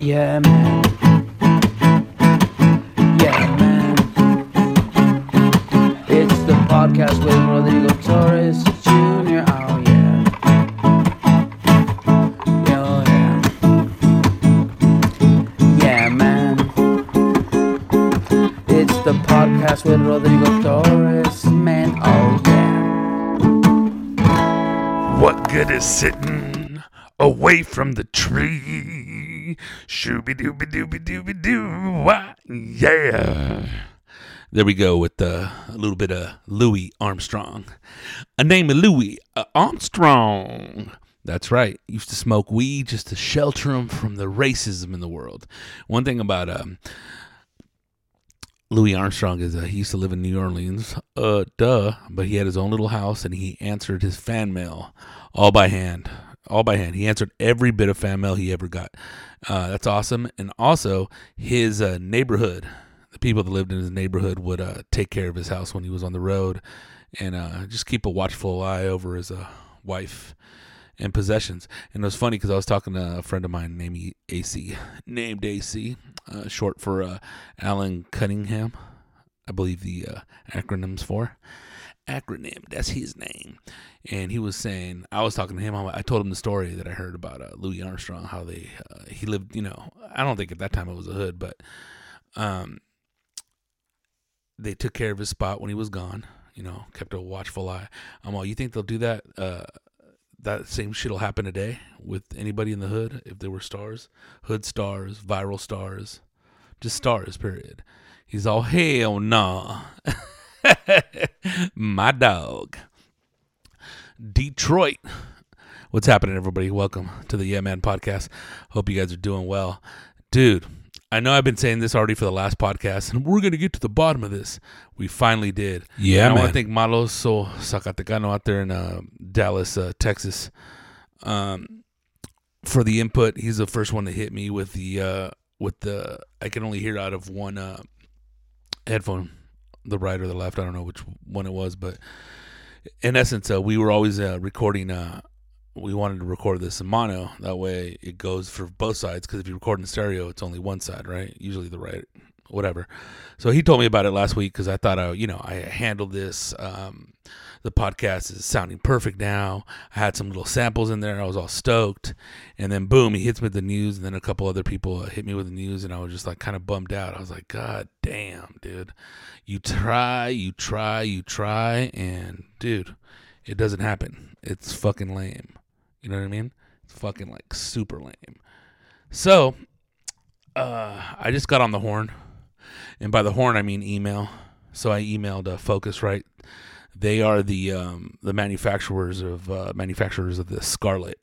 Yeah, man. Yeah. There we go with uh, a little bit of Louis Armstrong. A name of Louis uh, Armstrong. That's right. Used to smoke weed just to shelter him from the racism in the world. One thing about um, Louis Armstrong is uh, he used to live in New Orleans. Uh, duh. But he had his own little house and he answered his fan mail all by hand. All by hand. He answered every bit of fan mail he ever got. Uh, that's awesome. And also, his uh, neighborhood, the people that lived in his neighborhood would uh, take care of his house when he was on the road and uh, just keep a watchful eye over his uh, wife and possessions. And it was funny because I was talking to a friend of mine named AC, named AC, uh, short for Alan Cunningham. I believe the acronyms for acronym. That's his name. And he was saying, I was talking to him. I told him the story that I heard about uh, Louis Armstrong, how they uh, he lived. You know, I don't think at that time it was a hood, but um, they took care of his spot when he was gone. You know, kept a watchful eye. I'm all, you think they'll do that? Uh, that same shit'll happen today with anybody in the hood if there were stars, hood stars, viral stars, just stars. Period. He's all hell nah. My dog. Detroit. What's happening, everybody? Welcome to the Yeah Man podcast. Hope you guys are doing well. Dude, I know I've been saying this already for the last podcast, and we're going to get to the bottom of this. We finally did. Yeah, And I want to thank Maloso Zacatecano out there in uh, Dallas, uh, Texas, um, for the input. He's the first one to hit me with the uh, with the. I can only hear out of one uh, headphone, the right or the left. I don't know which one it was, but in essence, uh, we were always uh, recording. Uh, we wanted to record this in mono. That way, it goes for both sides. Because if you record in stereo, it's only one side, right? Usually the right, whatever. So he told me about it last week because I thought, I, you know, I handled this. Um, the podcast is sounding perfect now. I had some little samples in there. I was all stoked, and then boom, he hits me with the news, and then a couple other people hit me with the news, and I was just like kind of bummed out. I was like, God damn, dude, you try, you try, you try, and dude, it doesn't happen. It's fucking lame. You know what I mean? It's fucking like super lame. So, uh, I just got on the horn, and by the horn I mean email. So I emailed uh, Focusrite. They are the um, the manufacturers of uh, manufacturers of the Scarlett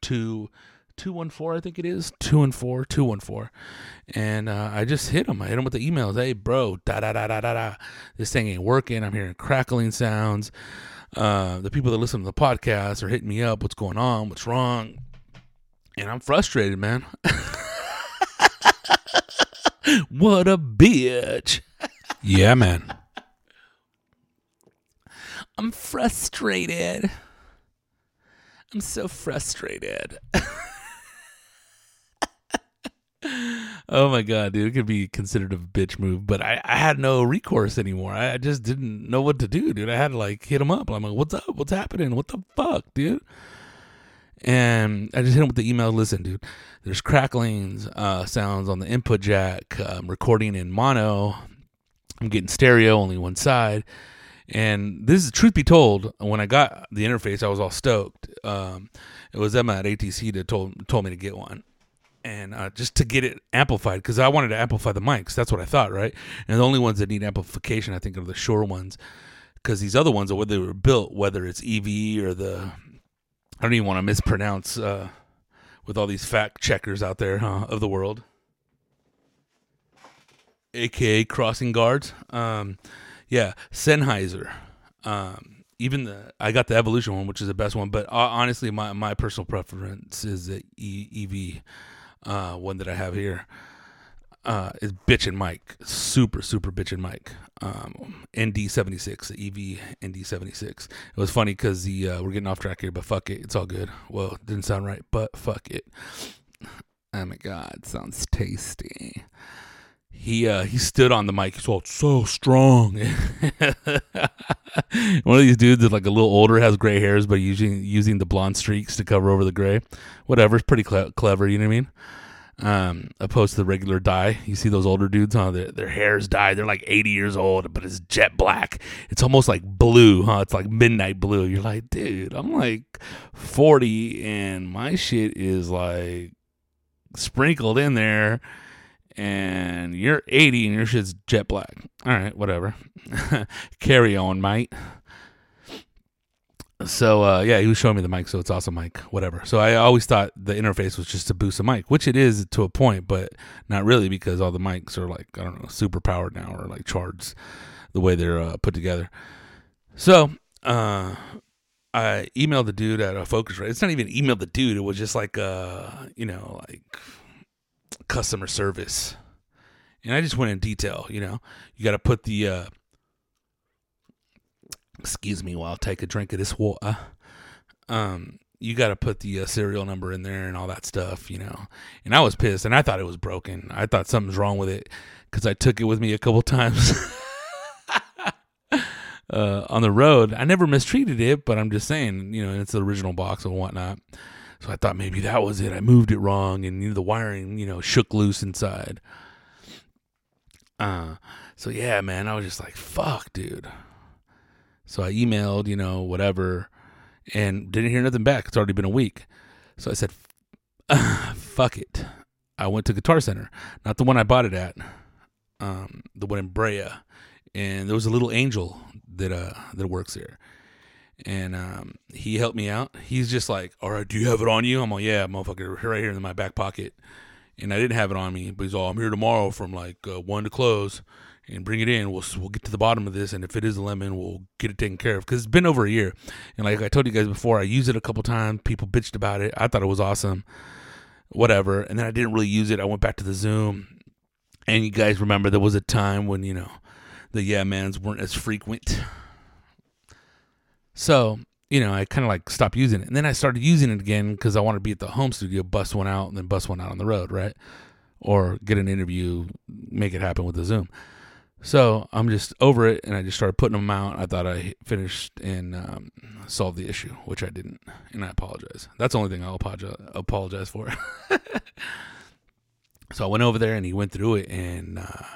two two one four I think it is two and four two one four, and uh, I just hit them. I hit them with the emails. Hey, bro, da da da da da da. This thing ain't working. I'm hearing crackling sounds. Uh, the people that listen to the podcast are hitting me up. What's going on? What's wrong? And I'm frustrated, man. what a bitch. Yeah, man. I'm frustrated. I'm so frustrated. oh my god, dude, it could be considered a bitch move, but I, I had no recourse anymore. I, I just didn't know what to do, dude. I had to like hit him up. I'm like, what's up? What's happening? What the fuck, dude? And I just hit him with the email. Listen, dude, there's cracklings, uh, sounds on the input jack. I'm recording in mono. I'm getting stereo, only one side. And this is truth be told, when I got the interface, I was all stoked. Um, it was Emma at ATC that told told me to get one, and uh, just to get it amplified because I wanted to amplify the mics. That's what I thought, right? And the only ones that need amplification, I think, are the Shure ones, because these other ones, are where they were built, whether it's EV or the, I don't even want to mispronounce uh, with all these fact checkers out there huh, of the world, aka crossing guards. Um, yeah, Sennheiser. Um, even the I got the Evolution one, which is the best one. But uh, honestly, my my personal preference is the e, EV uh, one that I have here. Uh, is bitchin' mic, super super bitchin' mic. Um, ND76, the EV ND76. It was funny because the uh, we're getting off track here, but fuck it, it's all good. Well, it didn't sound right, but fuck it. Oh my god, sounds tasty. He uh he stood on the mic. He's all so strong. One of these dudes is like a little older, has gray hairs, but using using the blonde streaks to cover over the gray. Whatever, it's pretty cle clever. You know what I mean? Um, opposed to the regular dye. You see those older dudes, huh? Their, their hair's dyed. They're like 80 years old, but it's jet black. It's almost like blue, huh? It's like midnight blue. You're like, dude, I'm like 40 and my shit is like sprinkled in there and you're 80 and your shit's jet black. All right, whatever. Carry on, mate. So uh, yeah, he was showing me the mic, so it's awesome mic, whatever. So I always thought the interface was just to boost a mic, which it is to a point, but not really because all the mics are like I don't know, super powered now or like charged the way they're uh, put together. So uh, I emailed the dude at a focus Focusrite. It's not even emailed the dude; it was just like uh, you know, like customer service. And I just went in detail, you know. You got to put the uh excuse me while I take a drink of this water. Um you got to put the uh, serial number in there and all that stuff, you know. And I was pissed and I thought it was broken. I thought something's wrong with it cuz I took it with me a couple times. uh, on the road, I never mistreated it, but I'm just saying, you know, it's the original box and whatnot. So I thought maybe that was it. I moved it wrong, and the wiring, you know, shook loose inside. Uh, so yeah, man, I was just like, "Fuck, dude." So I emailed, you know, whatever, and didn't hear nothing back. It's already been a week. So I said, "Fuck it." I went to Guitar Center, not the one I bought it at, um, the one in Brea, and there was a little angel that uh that works there and um, he helped me out. He's just like, "All right, do you have it on you?" I'm like, "Yeah, motherfucker, right here in my back pocket." And I didn't have it on me, but he's all, "I'm here tomorrow from like uh, one to close, and bring it in. We'll we'll get to the bottom of this, and if it is a lemon, we'll get it taken care of." Because it's been over a year, and like I told you guys before, I used it a couple times. People bitched about it. I thought it was awesome, whatever. And then I didn't really use it. I went back to the Zoom, and you guys remember there was a time when you know the yeah mans weren't as frequent so, you know, I kind of like stopped using it. And then I started using it again because I wanted to be at the home studio, bust one out, and then bust one out on the road, right? Or get an interview, make it happen with the Zoom. So I'm just over it, and I just started putting them out. I thought I finished and um, solved the issue, which I didn't, and I apologize. That's the only thing I'll apologize, apologize for. so I went over there, and he went through it, and uh,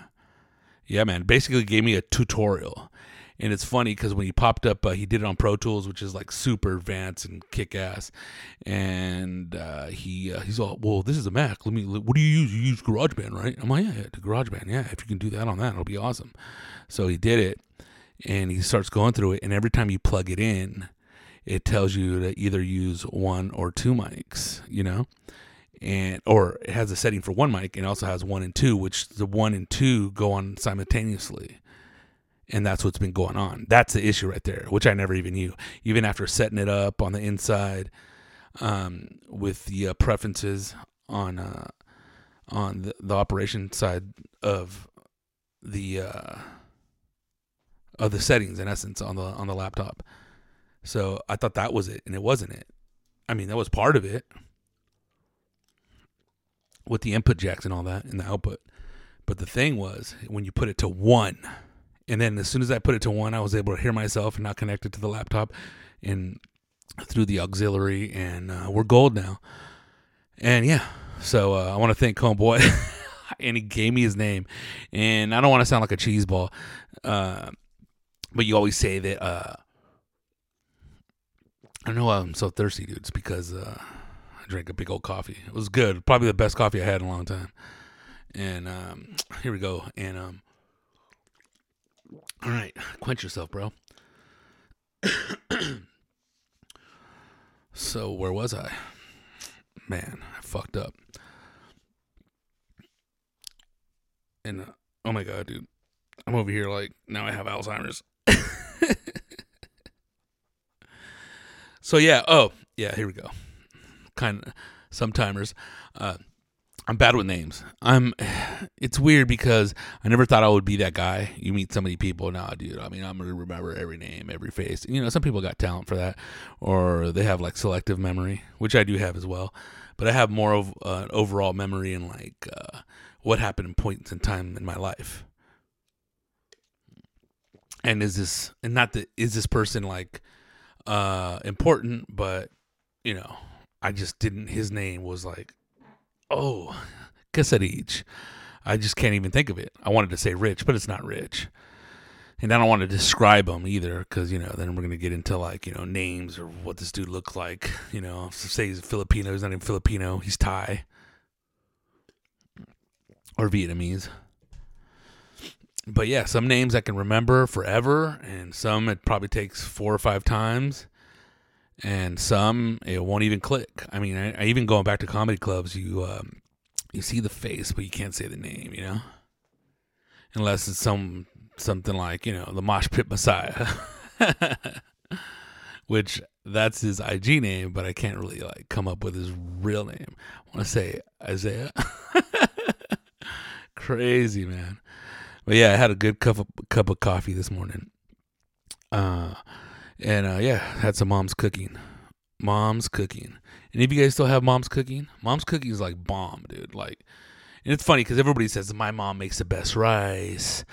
yeah, man, basically gave me a tutorial and it's funny because when he popped up, uh, he did it on Pro Tools, which is like super advanced and kick ass. And uh, he uh, he's all, well, this is a Mac. Let me. What do you use? You use GarageBand, right? I'm like, yeah, yeah, GarageBand. Yeah, if you can do that on that, it'll be awesome. So he did it, and he starts going through it, and every time you plug it in, it tells you to either use one or two mics. You know and or it has a setting for one mic and also has one and two, which the one and two go on simultaneously and that's what's been going on. That's the issue right there, which I never even knew. Even after setting it up on the inside, um, with the uh, preferences on uh, on the, the, operation side of the uh, of the settings, in essence, on the on the laptop. So I thought that was it, and it wasn't it. I mean, that was part of it with the input jacks and all that, and the output. But the thing was, when you put it to one and then as soon as I put it to one, I was able to hear myself and not connect it to the laptop and through the auxiliary, and uh, we're gold now. And yeah, so uh, I want to thank Homeboy. and he gave me his name. And I don't want to sound like a cheese ball, uh, but you always say that. Uh, I know I'm so thirsty, dudes, because uh, I drank a big old coffee. It was good, probably the best coffee I had in a long time. And um, here we go. And um, all right, quench yourself, bro. so where was I? Man, I fucked up. And uh, oh my god, dude, I'm over here like now I have Alzheimer's. so yeah, oh yeah, here we go. Kind of some timers. Uh, I'm bad with names. I'm. It's weird because I never thought I would be that guy. You meet so many people, nah, dude. I mean, I'm gonna remember every name, every face. You know, some people got talent for that, or they have like selective memory, which I do have as well. but I have more of uh, an overall memory and like uh, what happened in points in time in my life. And is this and not that is this person like uh important, but you know, I just didn't his name was like oh Casadich. I just can't even think of it. I wanted to say rich, but it's not rich. And I don't want to describe him either because, you know, then we're going to get into like, you know, names or what this dude looks like. You know, say he's Filipino, he's not even Filipino, he's Thai or Vietnamese. But yeah, some names I can remember forever, and some it probably takes four or five times, and some it won't even click. I mean, I, I even going back to comedy clubs, you um, you see the face, but you can't say the name, you know, unless it's some something like you know the Mosh Pit Messiah, which that's his IG name, but I can't really like come up with his real name. I want to say Isaiah. Crazy man. But yeah, I had a good cup of cup of coffee this morning. Uh and uh yeah, had some mom's cooking. Mom's cooking. And if you guys still have mom's cooking, mom's cooking is like bomb, dude. Like and it's funny because everybody says my mom makes the best rice,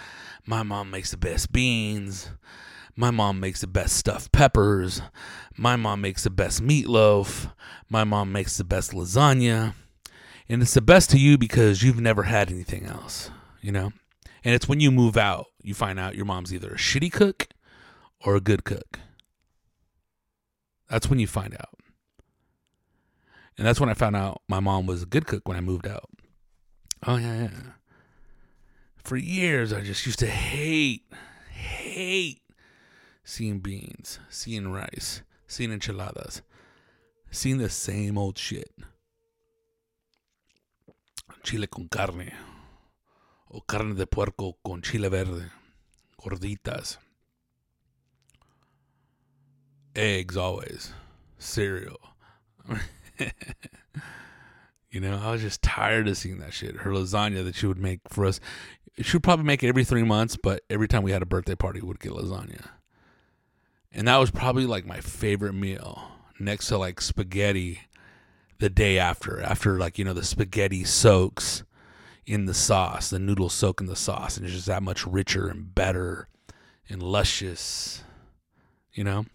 my mom makes the best beans, my mom makes the best stuffed peppers, my mom makes the best meatloaf, my mom makes the best lasagna. And it's the best to you because you've never had anything else, you know? And it's when you move out, you find out your mom's either a shitty cook or a good cook. That's when you find out. And that's when I found out my mom was a good cook when I moved out. Oh, yeah, yeah. For years, I just used to hate, hate seeing beans, seeing rice, seeing enchiladas, seeing the same old shit. Chile con carne o carne de puerco con chile verde, gorditas, eggs always, cereal. you know, I was just tired of seeing that shit. Her lasagna that she would make for us, she would probably make it every three months, but every time we had a birthday party, we would get lasagna. And that was probably like my favorite meal next to like spaghetti the day after, after like, you know, the spaghetti soaks in the sauce, the noodles soak in the sauce, and it's just that much richer and better and luscious, you know?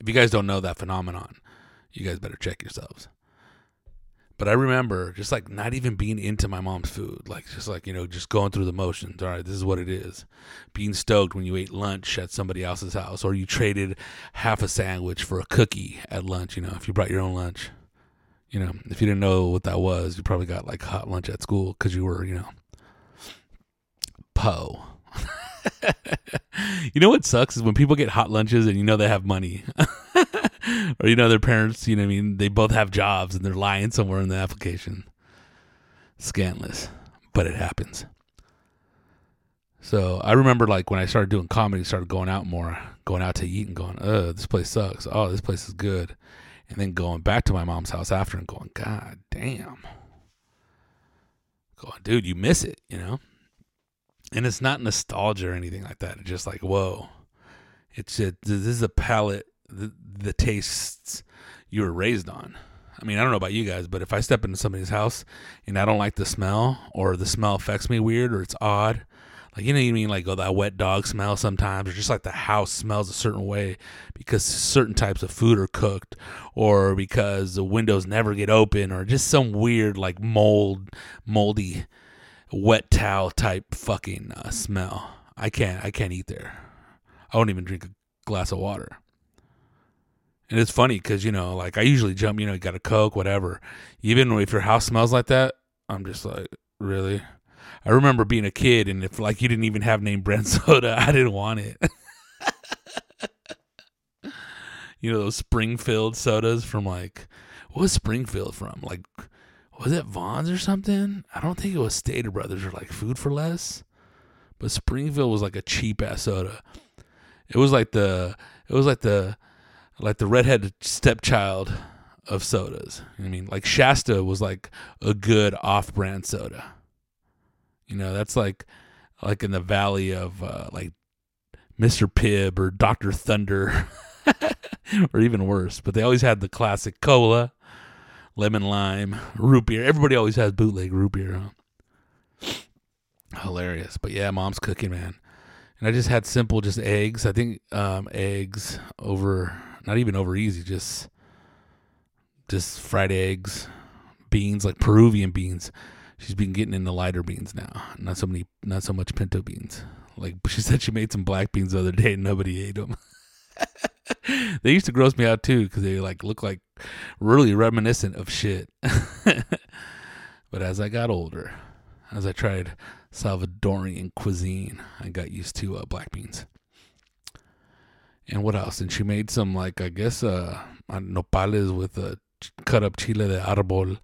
If you guys don't know that phenomenon, you guys better check yourselves. But I remember just like not even being into my mom's food, like just like, you know, just going through the motions. All right, this is what it is. Being stoked when you ate lunch at somebody else's house or you traded half a sandwich for a cookie at lunch, you know, if you brought your own lunch. You know, if you didn't know what that was, you probably got like hot lunch at school because you were, you know, po. you know what sucks is when people get hot lunches and you know they have money. or you know their parents, you know I mean, they both have jobs and they're lying somewhere in the application. Scantless, but it happens. So I remember like when I started doing comedy, started going out more, going out to eat and going, "Uh, this place sucks. Oh, this place is good." and then going back to my mom's house after and going, God damn. Going, dude, you miss it, you know? And it's not nostalgia or anything like that. It's just like, whoa. It's a, this is a palate, the, the tastes you were raised on. I mean, I don't know about you guys, but if I step into somebody's house and I don't like the smell or the smell affects me weird or it's odd, like you know what I mean, like oh that wet dog smell sometimes, or just like the house smells a certain way because certain types of food are cooked, or because the windows never get open, or just some weird like mold, moldy, wet towel type fucking uh, smell. I can't, I can't eat there. I won't even drink a glass of water. And it's funny because you know, like I usually jump, you know, you got a coke, whatever. Even if your house smells like that, I'm just like, really. I remember being a kid, and if like you didn't even have name brand soda, I didn't want it. you know those Springfield sodas from like what was Springfield from? Like was it Vons or something? I don't think it was Stater Brothers or like Food for Less. But Springfield was like a cheap ass soda. It was like the it was like the like the redheaded stepchild of sodas. I mean, like Shasta was like a good off-brand soda. You know, that's like like in the valley of uh, like Mr. Pibb or Dr. Thunder or even worse. But they always had the classic cola, lemon lime, root beer. Everybody always has bootleg root beer. Huh? Hilarious, but yeah, mom's cooking, man. And I just had simple, just eggs. I think um, eggs over, not even over easy, just just fried eggs, beans like Peruvian beans. She's been getting into lighter beans now, not so many, not so much pinto beans. Like she said, she made some black beans the other day and nobody ate them. they used to gross me out too because they like look like really reminiscent of shit. but as I got older, as I tried Salvadorian cuisine, I got used to uh, black beans. And what else? And she made some like I guess uh nopales with a cut up chile de arbol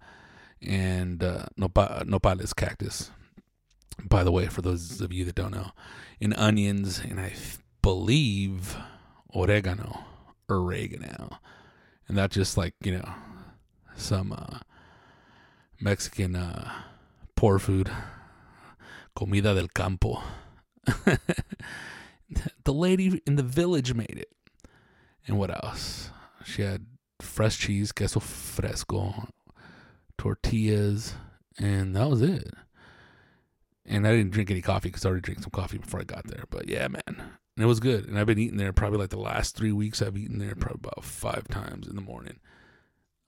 and uh, nopales cactus. By the way, for those of you that don't know, and onions and I believe oregano, oregano, and that's just like you know some uh, Mexican uh, poor food, comida del campo. the lady in the village made it, and what else? She had fresh cheese, queso fresco, tortillas, and that was it. And I didn't drink any coffee because I already drank some coffee before I got there. But yeah, man, and it was good. And I've been eating there probably like the last three weeks. I've eaten there probably about five times in the morning.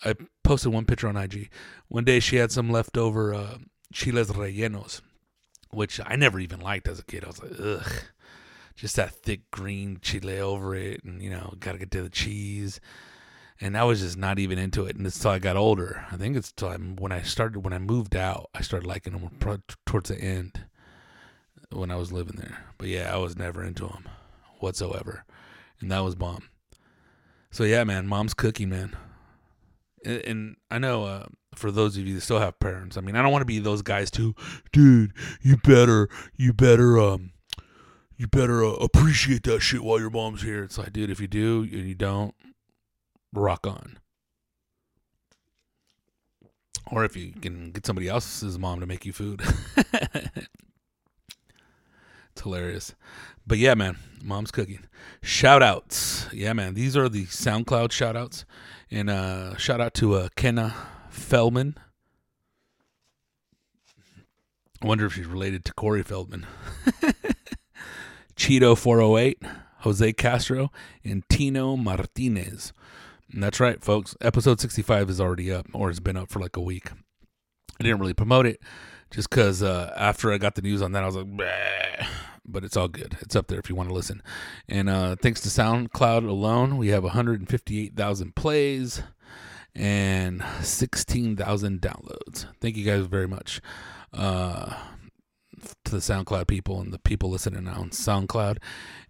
I posted one picture on IG. One day she had some leftover uh, chiles rellenos, which I never even liked as a kid. I was like, ugh, just that thick green chile over it, and you know, gotta get to the cheese and I was just not even into it. And it's till I got older. I think it's till I, when I started when I moved out, I started liking them towards the end when I was living there. But yeah, I was never into them whatsoever, and that was bomb. So yeah, man, mom's cooking, man. And, and I know uh, for those of you that still have parents, I mean, I don't want to be those guys too, dude. You better, you better, um, you better uh, appreciate that shit while your mom's here. It's like, dude, if you do and you don't, rock on. Or if you can get somebody else's mom to make you food. it's hilarious. But yeah, man, mom's cooking. Shout outs. Yeah, man. These are the SoundCloud shout outs. And uh, shout out to uh, Kenna Feldman. I wonder if she's related to Corey Feldman. Cheeto 408, Jose Castro, and Tino Martinez. And that's right, folks. Episode 65 is already up, or it's been up for like a week. I didn't really promote it just because uh, after I got the news on that, I was like, Bleh. but it's all good. It's up there if you want to listen. And uh, thanks to SoundCloud alone, we have 158,000 plays and 16,000 downloads. Thank you guys very much. Uh, to the SoundCloud people and the people listening on SoundCloud.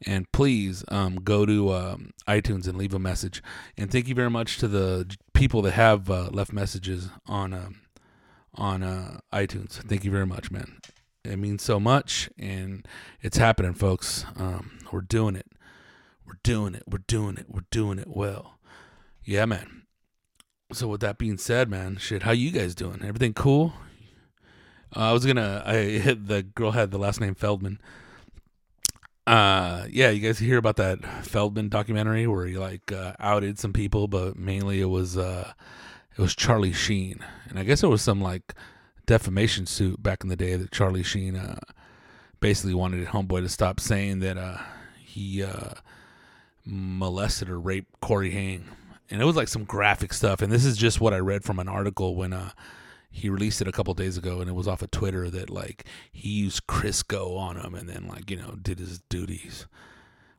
And please um, go to um, iTunes and leave a message. And thank you very much to the people that have uh, left messages on um, on uh, iTunes. Thank you very much, man. It means so much, and it's happening, folks. Um, we're doing it. We're doing it. We're doing it. We're doing it well. Yeah, man. So with that being said, man, shit, how you guys doing? Everything cool? Uh, I was gonna. I hit the girl had the last name Feldman. Uh, yeah, you guys hear about that Feldman documentary where he like uh, outed some people, but mainly it was uh, it was Charlie Sheen, and I guess it was some like defamation suit back in the day that Charlie Sheen uh, basically wanted Homeboy to stop saying that uh, he uh, molested or raped Corey Haim, and it was like some graphic stuff. And this is just what I read from an article when uh, he released it a couple days ago and it was off of Twitter that like he used Crisco on him and then like you know did his duties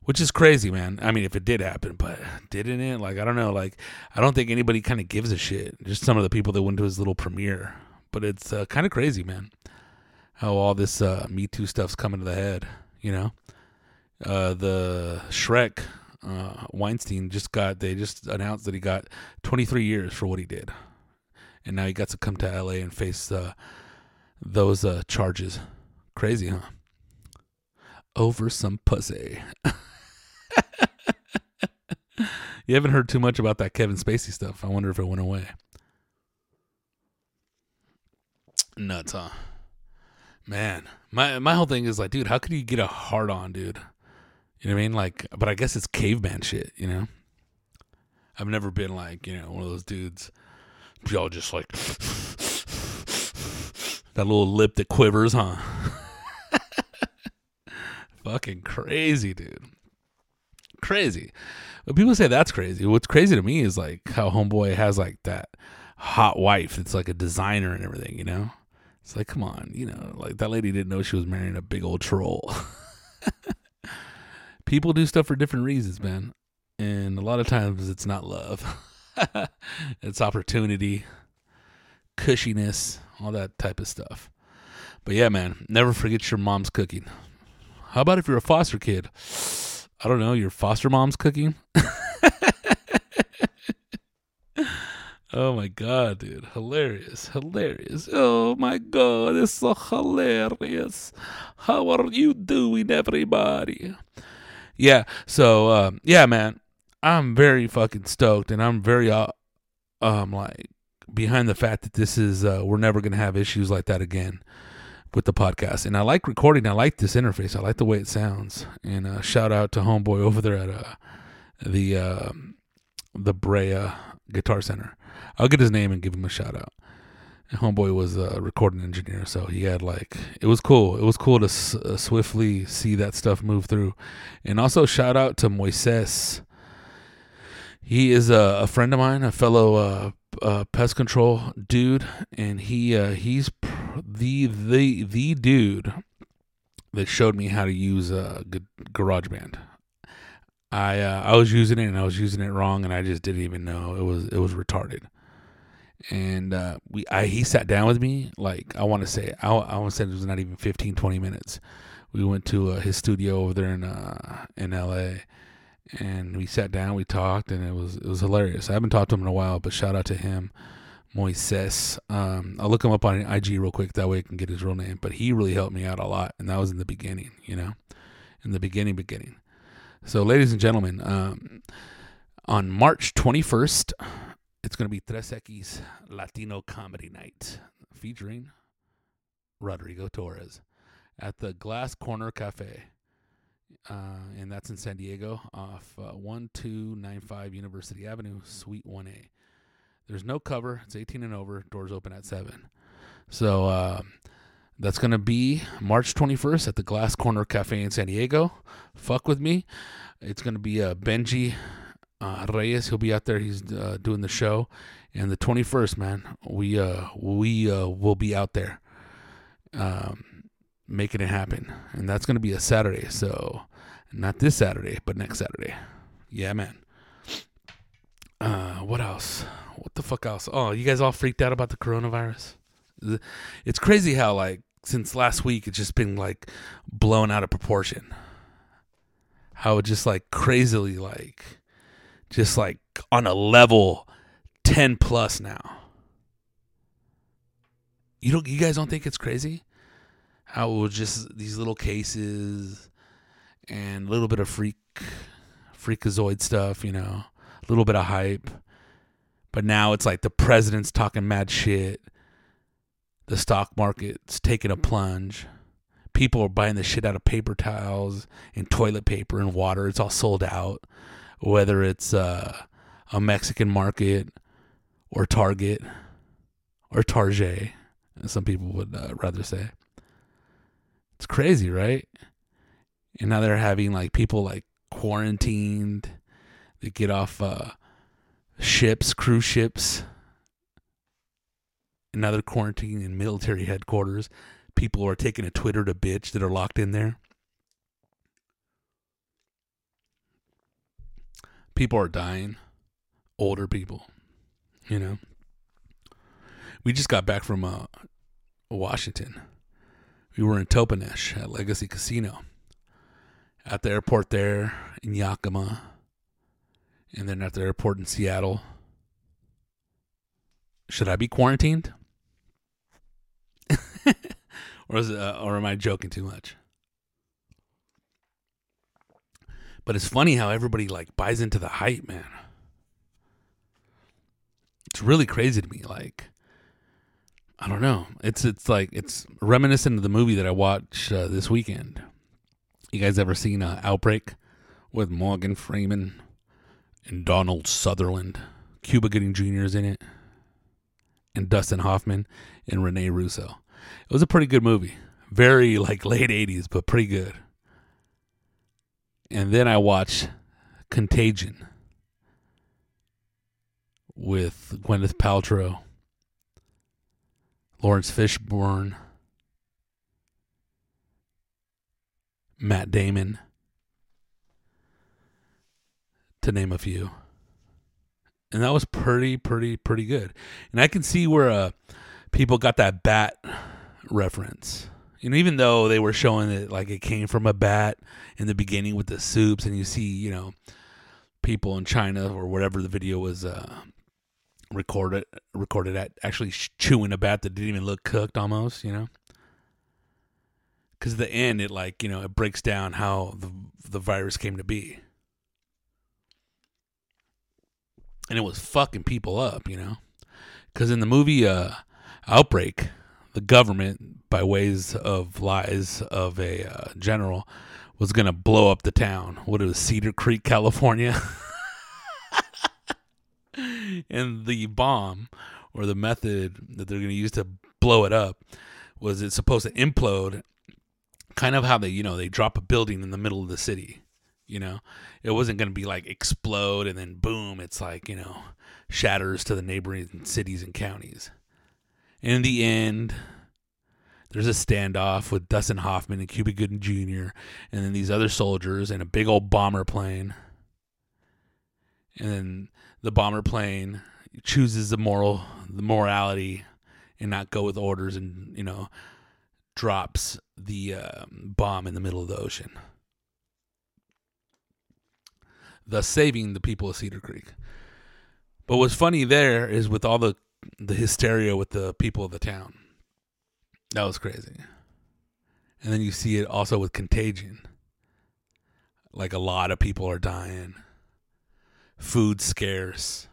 which is crazy man. I mean if it did happen but didn't it? Like I don't know. Like I don't think anybody kind of gives a shit. Just some of the people that went to his little premiere. But it's uh, kind of crazy man how all this uh, Me Too stuff's coming to the head you know? Uh, the Shrek uh, Weinstein just got they just announced that he got 23 years for what he did. And now he got to come to LA and face uh, those uh, charges. Crazy, huh? Over some pussy. you haven't heard too much about that Kevin Spacey stuff. I wonder if it went away. Nuts, huh? Man, my my whole thing is like, dude, how could you get a hard on, dude? You know what I mean? Like, but I guess it's caveman shit, you know? I've never been like, you know, one of those dudes Y'all just like that little lip that quivers, huh? Fucking crazy, dude. Crazy. But people say that's crazy. What's crazy to me is like how Homeboy has like that hot wife that's like a designer and everything, you know? It's like, come on, you know, like that lady didn't know she was marrying a big old troll. people do stuff for different reasons, man. And a lot of times it's not love. it's opportunity, cushiness, all that type of stuff. But yeah, man, never forget your mom's cooking. How about if you're a foster kid? I don't know, your foster mom's cooking? oh my god, dude. Hilarious. Hilarious. Oh my god, it's so hilarious. How are you doing, everybody? Yeah, so um, yeah, man. I'm very fucking stoked and I'm very uh, um like behind the fact that this is uh, we're never to have issues like that again with the podcast. And I like recording. I like this interface. I like the way it sounds. And uh, shout out to homeboy over there at uh, the uh, the Brea Guitar Center. I'll get his name and give him a shout out. And homeboy was a recording engineer, so he had like it was cool. It was cool to s- uh, swiftly see that stuff move through. And also shout out to Moises. He is a, a friend of mine, a fellow uh, uh, pest control dude, and he he's pr- the the the dude that showed me how to use uh, G- GarageBand. I uh, I was using it and I was using it wrong, and I just didn't even know it was it was retarded. And uh, we I he sat down with me like I want to say I, I want to say it was not even 15, 20 minutes. We went to uh, his studio over there in uh, in L.A and we sat down, we talked, and it was it was hilarious. I haven't talked to him in a while, but shout out to him, Moises. Um, I'll look him up on IG real quick. That way I can get his real name. But he really helped me out a lot, and that was in the beginning, you know, in the beginning, beginning. So, ladies and gentlemen, um, on March 21st, it's going to be Tres X Latino Comedy Night featuring Rodrigo Torres at the Glass Corner Cafe uh, and that's in San Diego off uh, 1295 University Avenue, Suite 1A. There's no cover. It's 18 and over. Doors open at 7. So uh, that's going to be March 21st at the Glass Corner Cafe in San Diego. Fuck with me. It's going to be uh, Benji uh, Reyes. He'll be out there. He's uh, doing the show. And the 21st, man, we uh, we uh, will be out there. Um, making it happen. And that's going to be a Saturday. So, not this Saturday, but next Saturday. Yeah, man. Uh, what else? What the fuck else? Oh, you guys all freaked out about the coronavirus? It's crazy how, like, since last week, it's just been, like, blown out of proportion. How it just, like, crazily, like, just, like, on a level 10 plus now. You don't, you guys don't think it's crazy? how it was just these little cases and a little bit of freak freakazoid stuff, you know, a little bit of hype. But now it's like the president's talking mad shit. The stock market's taking a plunge. People are buying the shit out of paper towels and toilet paper and water. It's all sold out. Whether it's uh, a Mexican market or Target or Target, some people would uh, rather say. It's crazy, right? And now they're having like people like quarantined. They get off uh, ships, cruise ships. They're quarantining in military headquarters. People are taking a Twitter to bitch that are locked in there. People are dying. Older people, you know. We just got back from uh, Washington we were in Toppenish at Legacy Casino. At the airport there in Yakima, and then at the airport in Seattle. Should I be quarantined? or is it, uh, or am I joking too much? But it's funny how everybody like buys into the hype, man. It's really crazy to me. Like, I don't know. It's it's like it's reminiscent of the movie that I watched uh, this weekend. You guys ever seen uh, Outbreak with Morgan Freeman and Donald Sutherland? Cuba Gooding Jr. is in it. and Dustin Hoffman and Rene Russo. It was a pretty good movie. Very like late 80s, but pretty good. And then I watched Contagion with Gwyneth Paltrow, Laurence Fishburne, Matt Damon, to name a few. And that was pretty, pretty, pretty good. And I can see where uh, people got that bat reference. You know, even though they were showing it like it came from a bat in the beginning with the soups, and you see, you know, people in China or whatever the video was uh, recorded recorded at actually chewing a bat that didn't even look cooked, almost, you know because the end it like you know it breaks down how the the virus came to be and it was fucking people up you know? Because in the movie uh outbreak the government by ways of lies of a uh, general was gonna blow up the town. What is cedar creek california? And the bomb or the method that they're gonna use to blow it up was it supposed to implode kind of how they you know they drop a building in the middle of the city you know? It wasn't going to be like explode and then boom it's like you know shatters to the neighboring cities and counties. And in the end there's a standoff with Dustin Hoffman and Cuba Gooding Jr. and then these other soldiers and a big old bomber plane. And then the bomber plane chooses the moral the morality and not go with orders and you know drops the uh, bomb in the middle of the ocean, thus saving the people of Cedar Creek. But what's funny there is with all the the hysteria with the people of the town. That was crazy. And then you see it also with contagion. Like a lot of people are dying. Food scarce.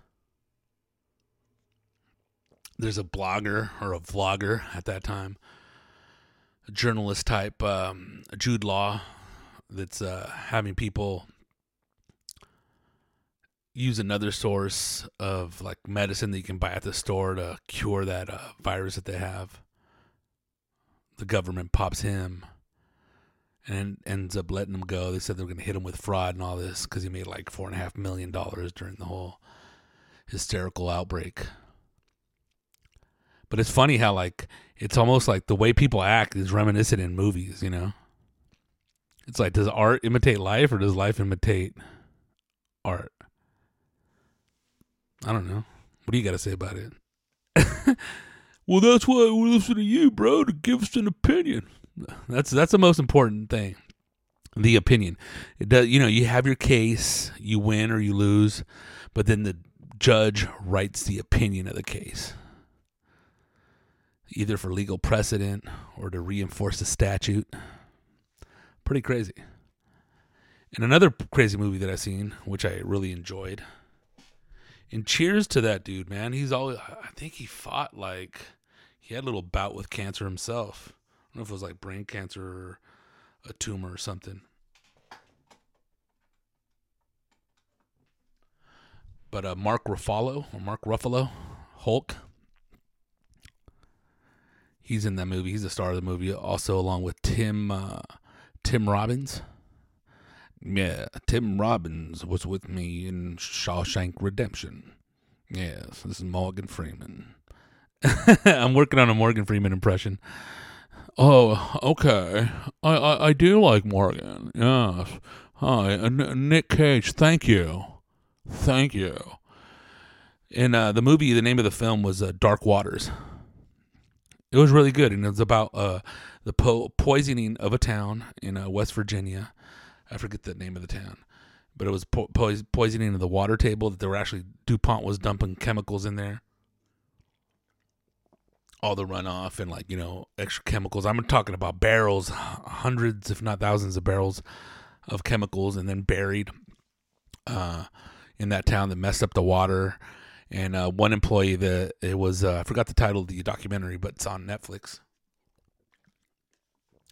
There's a blogger or a vlogger at that time a journalist type um, Jude Law that's uh, having people use another source of like medicine that you can buy at the store to cure that uh, virus that they have. The government pops him and ends up letting him go. They said they were going to hit him with fraud and all this because he made like four and a half million dollars during the whole hysterical outbreak. But it's funny how like it's almost like the way people act is reminiscent in movies, you know? It's like does art imitate life or does life imitate art? I don't know. What do you got to say about it? well, that's why we listen to you, bro, to give us an opinion. That's that's the most important thing. The opinion. It does, you know, you have your case, you win or you lose, but then the judge writes the opinion of the case either for legal precedent or to reinforce the statute. Pretty crazy. And another crazy movie that I've seen, which I really enjoyed. And cheers to that dude, man. He's always, I think he fought like, he had a little bout with cancer himself. I don't know if it was like brain cancer or a tumor or something. But uh, Mark Ruffalo, or Mark Ruffalo, Hulk, He's in that movie. He's the star of the movie, also along with Tim uh, Tim Robbins. Yeah, Tim Robbins was with me in Shawshank Redemption. Yes, this is Morgan Freeman. I'm working on a Morgan Freeman impression. Oh, okay. I, I, I do like Morgan. Yes. Hi, uh, Nick Cage. Thank you. Thank you. In uh, the movie, the name of the film was uh, Dark Waters. It was really good, and it was about uh, the po- poisoning of a town in uh, West Virginia. I forget the name of the town, but it was po- po- poisoning of the water table. That they were actually Dupont was dumping chemicals in there, all the runoff and like you know extra chemicals. I'm talking about barrels, hundreds if not thousands of barrels of chemicals, and then buried uh, in that town that messed up the water and uh, one employee that it was uh, I forgot the title of the documentary, but it's on Netflix.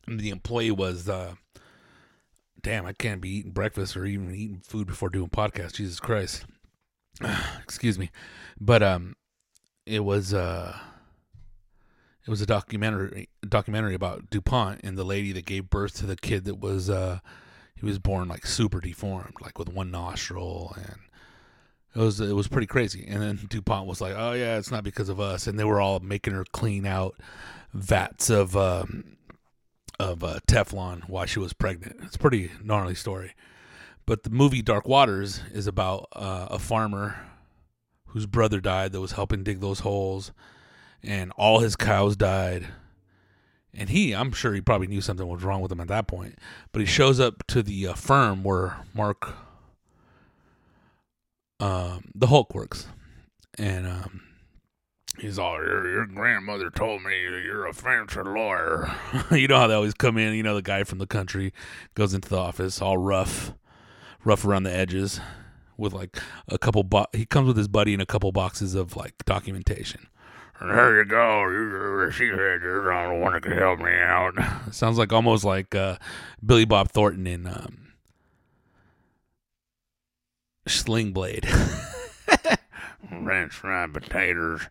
And the employee was, uh, damn, I can't be eating breakfast or even eating food before doing podcast. Jesus Christ, excuse me, but um, it was uh it was a documentary documentary about DuPont and the lady that gave birth to the kid that was uh he was born like super deformed, like with one nostril and it was it was pretty crazy. And then DuPont was like, "Oh yeah, it's not because of us." And they were all making her clean out vats of um, of uh, Teflon while she was pregnant. It's a pretty gnarly story. But the movie Dark Waters is about uh, a farmer whose brother died that was helping dig those holes, and all his cows died. And he, I'm sure he probably knew something was wrong with him at that point. But he shows up to the uh, firm where Mark, um, the Hulk works, and um, he's all, your, your grandmother told me you're a fancy lawyer. you know how they always come in. You know the guy from the country goes into the office all rough, rough around the edges, with like a couple. Bo- he comes with his buddy and a couple boxes of like documentation. And you go. She said you're the one that can help me out. Sounds like almost like uh, Billy Bob Thornton in um, Sling Blade. French fried potatoes.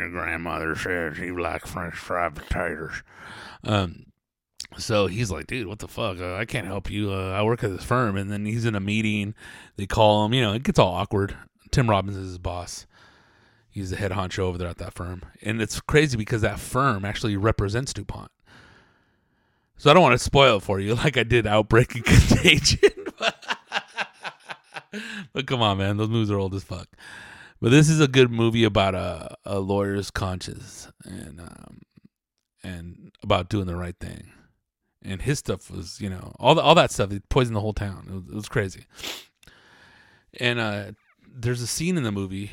Your grandmother said she like French fried potatoes. Um, so he's like, dude, what the fuck? Uh, I can't help you. Uh, I work at this firm. And then he's in a meeting. They call him. You know, it gets all awkward. Tim Robbins is his boss. He's the head honcho over there at that firm. And it's crazy because that firm actually represents DuPont. So I don't want to spoil it for you like I did Outbreak and Contagion. but come on, man. Those movies are old as fuck. But this is a good movie about a, a lawyer's conscience and um, and about doing the right thing. And his stuff was, you know, all the, all that stuff. It poisoned the whole town. It was, it was crazy. And uh, there's a scene in the movie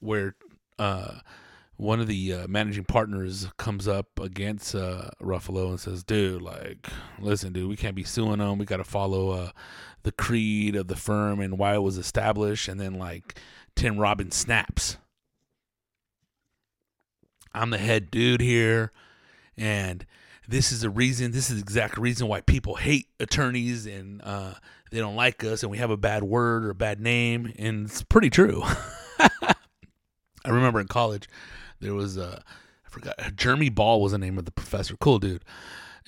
where uh, one of the uh, managing partners comes up against uh, Ruffalo and says, "Dude, like, listen, dude, we can't be suing them. We got to follow uh, the creed of the firm and why it was established." And then like Tim Robbins snaps. I'm the head dude here, and this is the reason. This is the exact reason why people hate attorneys and uh, they don't like us, and we have a bad word or a bad name, and it's pretty true. I remember in college there was a I forgot Jeremy Ball was the name of the professor. Cool dude,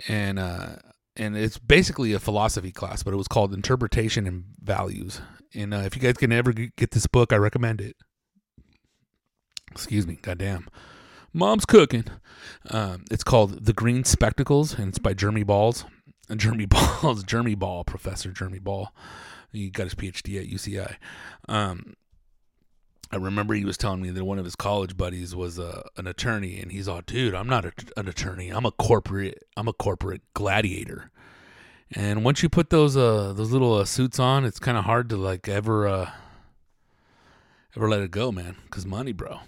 and uh, and it's basically a philosophy class, but it was called Interpretation and Values. And uh, if you guys can ever get this book, I recommend it. Excuse me, goddamn. Mom's cooking. Um, it's called The Green Spectacles, and it's by Jeremy Balls. And Jeremy Balls, Jeremy Ball, Professor Jeremy Ball. He got his PhD at UCI. Um, I remember he was telling me that one of his college buddies was uh, an attorney, and he's all, "Dude, I'm not a, an attorney. I'm a corporate. I'm a corporate gladiator." And once you put those uh those little uh, suits on, it's kind of hard to like ever uh ever let it go, man. Cause money, bro.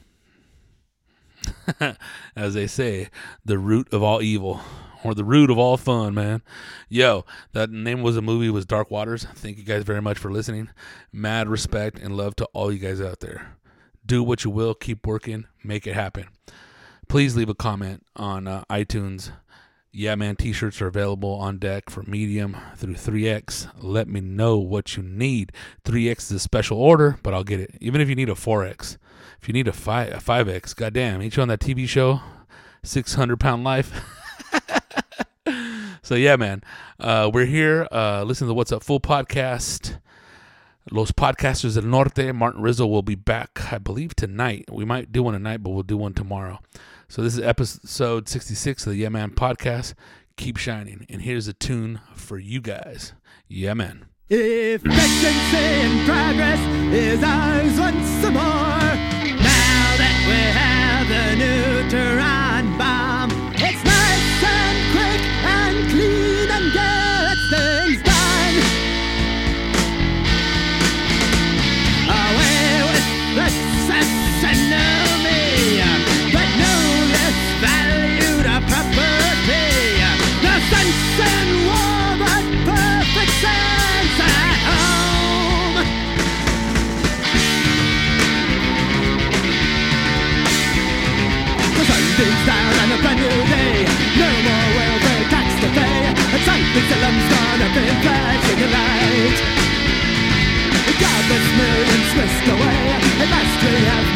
As they say, the root of all evil or the root of all fun, man. Yo, that name was a movie was Dark Waters. Thank you guys very much for listening. Mad respect and love to all you guys out there. Do what you will, keep working, make it happen. Please leave a comment on uh, iTunes. Yeah, man, t shirts are available on deck for medium through 3X. Let me know what you need. 3X is a special order, but I'll get it. Even if you need a 4X. If you need a, 5, a 5X, goddamn, ain't you on that TV show? 600 pound life? so yeah, man, uh, we're here. Uh, listen to the What's Up Full podcast. Los Podcasters del Norte. Martin Rizzo will be back, I believe, tonight. We might do one tonight, but we'll do one tomorrow. So this is episode 66 of the Yeah Man podcast. Keep shining. And here's a tune for you guys. Yeah, man. Efficiency in progress is ours once more. Now that we have the neutron bomb, Big salam's gone up in flashing light. God, this away. It must be